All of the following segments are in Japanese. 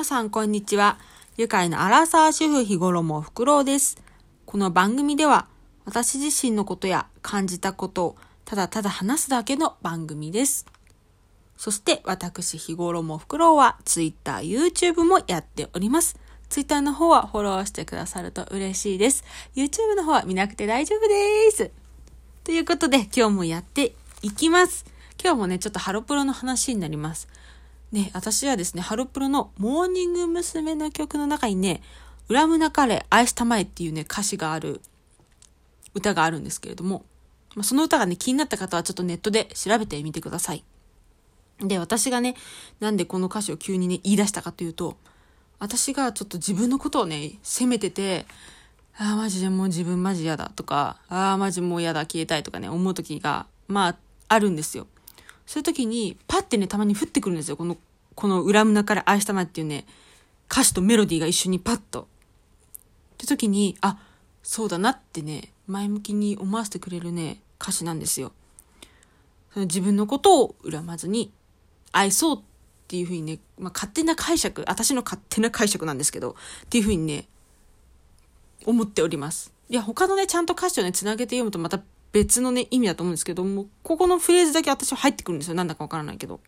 皆さんこんにちは。愉快なアラサー主婦日頃もフクロウです。この番組では私自身のことや感じたことをただただ話すだけの番組です。そして私日頃もフクロウは Twitter、YouTube もやっております。Twitter の方はフォローしてくださると嬉しいです。YouTube の方は見なくて大丈夫です。ということで今日もやっていきます。今日もね、ちょっとハロプロの話になります。ね、私はですね、ハロプロのモーニング娘。の曲の中にね、恨むなかれ、愛したまえっていうね、歌詞がある歌があるんですけれども、その歌がね、気になった方はちょっとネットで調べてみてください。で、私がね、なんでこの歌詞を急にね、言い出したかというと、私がちょっと自分のことをね、責めてて、ああ、マジでもう自分マジ嫌だとか、ああ、マジもう嫌だ、消えたいとかね、思う時が、まあ、あるんですよ。そういう時に、パッてね、たまに降ってくるんですよ。この、この恨むなから愛したまっていうね、歌詞とメロディーが一緒にパッと。って時に、あ、そうだなってね、前向きに思わせてくれるね、歌詞なんですよ。その自分のことを恨まずに愛そうっていうふうにね、まあ、勝手な解釈、私の勝手な解釈なんですけど、っていうふうにね、思っております。いや、他のね、ちゃんと歌詞をね、つなげて読むとまた別のね、意味だと思うんですけども、ここのフレーズだけ私は入ってくるんですよ。なんだかわからないけど。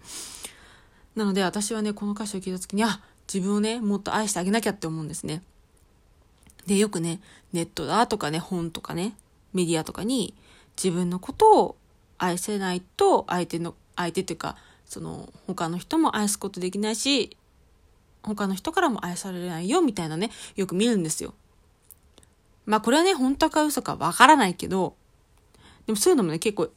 なので私はね、この歌詞を聞いた時に、あ、自分をね、もっと愛してあげなきゃって思うんですね。で、よくね、ネットだとかね、本とかね、メディアとかに、自分のことを愛せないと、相手の、相手っていうか、その、他の人も愛すことできないし、他の人からも愛されないよ、みたいなね、よく見るんですよ。まあこれはね、本当か嘘かわからないけど、でもそういうのもね、結構、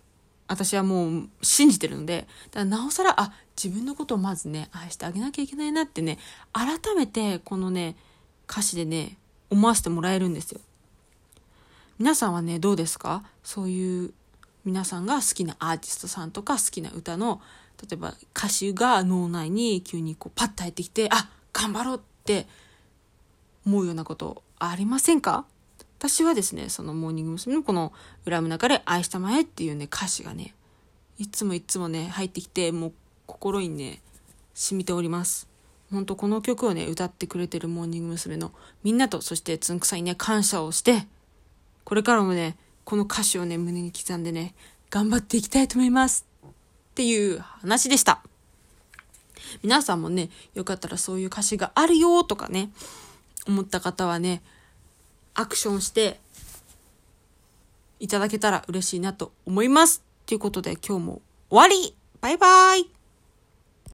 私はもう信じてるので、だからなおさら、あ、自分のことをまずね、愛してあげなきゃいけないなってね、改めてこのね、歌詞でね、思わせてもらえるんですよ。皆さんはね、どうですか？そういう皆さんが好きなアーティストさんとか好きな歌の、例えば歌詞が脳内に急にこうパッと入ってきて、あ、頑張ろうって思うようなことありませんか？私はですね、そのモーニング娘。のこの恨む中で愛したまえっていうね、歌詞がね、いつもいつもね、入ってきて、もう心にね、染みております。ほんとこの曲をね、歌ってくれてるモーニング娘。のみんなと、そしてつんくさんにね、感謝をして、これからもね、この歌詞をね、胸に刻んでね、頑張っていきたいと思います。っていう話でした。皆さんもね、よかったらそういう歌詞があるよとかね、思った方はね、アクションしていただけたら嬉しいなと思います。ということで今日も終わりバイバイ